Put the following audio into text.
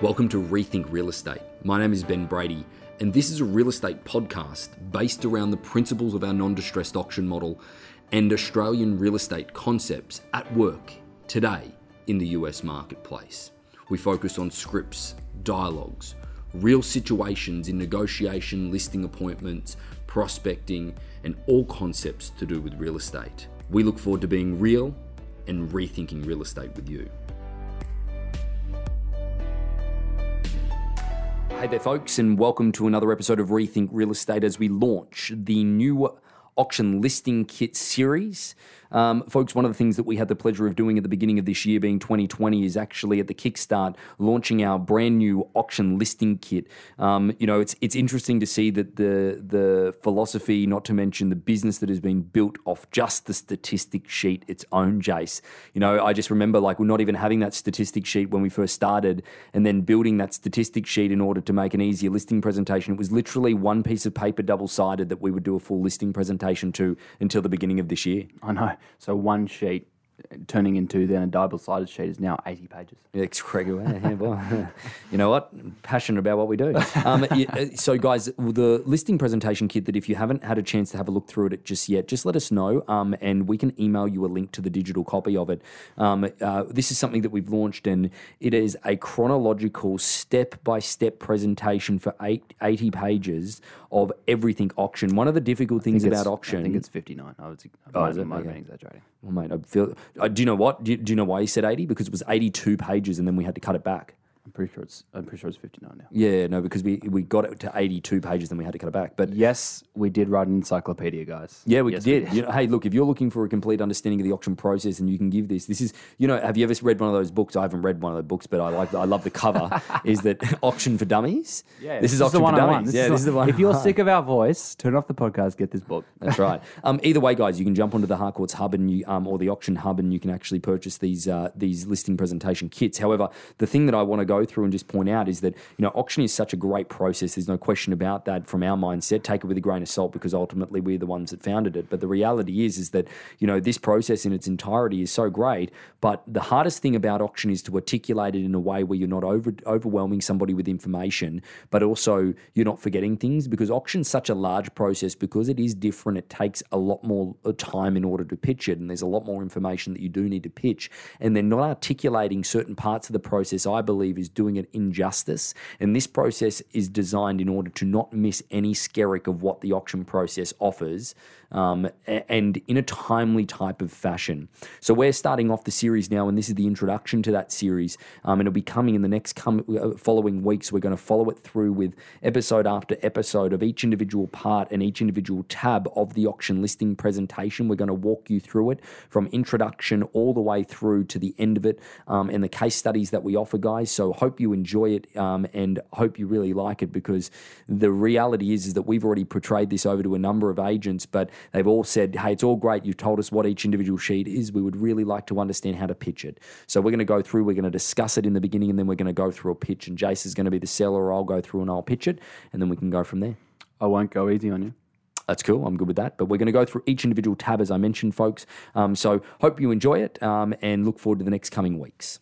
Welcome to Rethink Real Estate. My name is Ben Brady, and this is a real estate podcast based around the principles of our non distressed auction model and Australian real estate concepts at work today in the US marketplace. We focus on scripts, dialogues, real situations in negotiation, listing appointments, prospecting, and all concepts to do with real estate. We look forward to being real and rethinking real estate with you. Hey there, folks, and welcome to another episode of Rethink Real Estate as we launch the new auction listing kit series. Um, folks, one of the things that we had the pleasure of doing at the beginning of this year, being 2020, is actually at the Kickstart launching our brand new auction listing kit. Um, you know, it's it's interesting to see that the the philosophy, not to mention the business that has been built off just the statistic sheet its own, Jace. You know, I just remember like we're not even having that statistic sheet when we first started, and then building that statistic sheet in order to make an easier listing presentation. It was literally one piece of paper, double sided, that we would do a full listing presentation to until the beginning of this year. I know. So one sheet turning into then a double-sided sheet is now 80 pages. It's crazy. You know what? Passionate about what we do. Um, so, guys, the listing presentation kit that if you haven't had a chance to have a look through it just yet, just let us know um, and we can email you a link to the digital copy of it. Um, uh, this is something that we've launched and it is a chronological step-by-step presentation for eight, 80 pages of everything auction. One of the difficult things about auction... I think it's 59. I was, Oh, I is it? might Okay. exaggerating. Well, mate, I feel. Uh, do you know what? Do you, do you know why he said eighty? Because it was eighty-two pages, and then we had to cut it back. I'm pretty sure it's I'm pretty sure it's 59 now. Yeah, no, because we we got it to eighty-two pages, then we had to cut it back. But Yes, we did write an encyclopedia, guys. yeah, we Yes, did. You know, hey, look, if you're looking for a complete understanding of the auction process, and you can give this, this is, you know, have you ever read one of those books? I haven't read one of the books, but I like, I love the cover. is that auction for dummies? Yeah, this, is auction for dummies. yeah, this is the one. If you're sick of our voice, turn off the podcast, get this book. That's right. Um, either way, guys, you can jump onto the Harcourts Hub and you, um, or the auction hub, and you can actually purchase these uh, these listing presentation kits. However, the thing that I want to go through and just point out is that you know auction is such a great process. There's no question about that. From our mindset, take it with a grain of salt because ultimately we're the ones that founded it. But the reality is, is that you know this process in its entirety is so great. But the hardest thing about auction is to articulate it in a way where you're not over, overwhelming somebody with information, but also you're not forgetting things because auction's such a large process because it is different. It takes a lot more uh, time in order to pitch it, and there's a lot more information that you do need to pitch. And then not articulating certain parts of the process, I believe, is doing it injustice. And this process is designed in order to not miss any skerrick of what the auction process offers, um, and in a timely type of fashion. So we're starting off the series now, and this is the introduction to that series, um, and it'll be coming in the next com- uh, following weeks. We're going to follow it through with episode after episode of each individual part and each individual tab of the auction listing presentation. We're going to walk you through it from introduction all the way through to the end of it, um, and the case studies that we offer, guys. So hope you enjoy it, um, and hope you really like it because the reality is is that we've already portrayed this over to a number of agents, but they've all said, "Hey, it's all great. You've told us what each individual sheet is. We would really like to understand how to pitch it." So we're going to go through. We're going to discuss it in the beginning, and then we're going to go through a pitch. And Jace is going to be the seller. I'll go through and I'll pitch it, and then we can go from there. I won't go easy on you. That's cool. I'm good with that. But we're going to go through each individual tab, as I mentioned, folks. Um, so hope you enjoy it um, and look forward to the next coming weeks.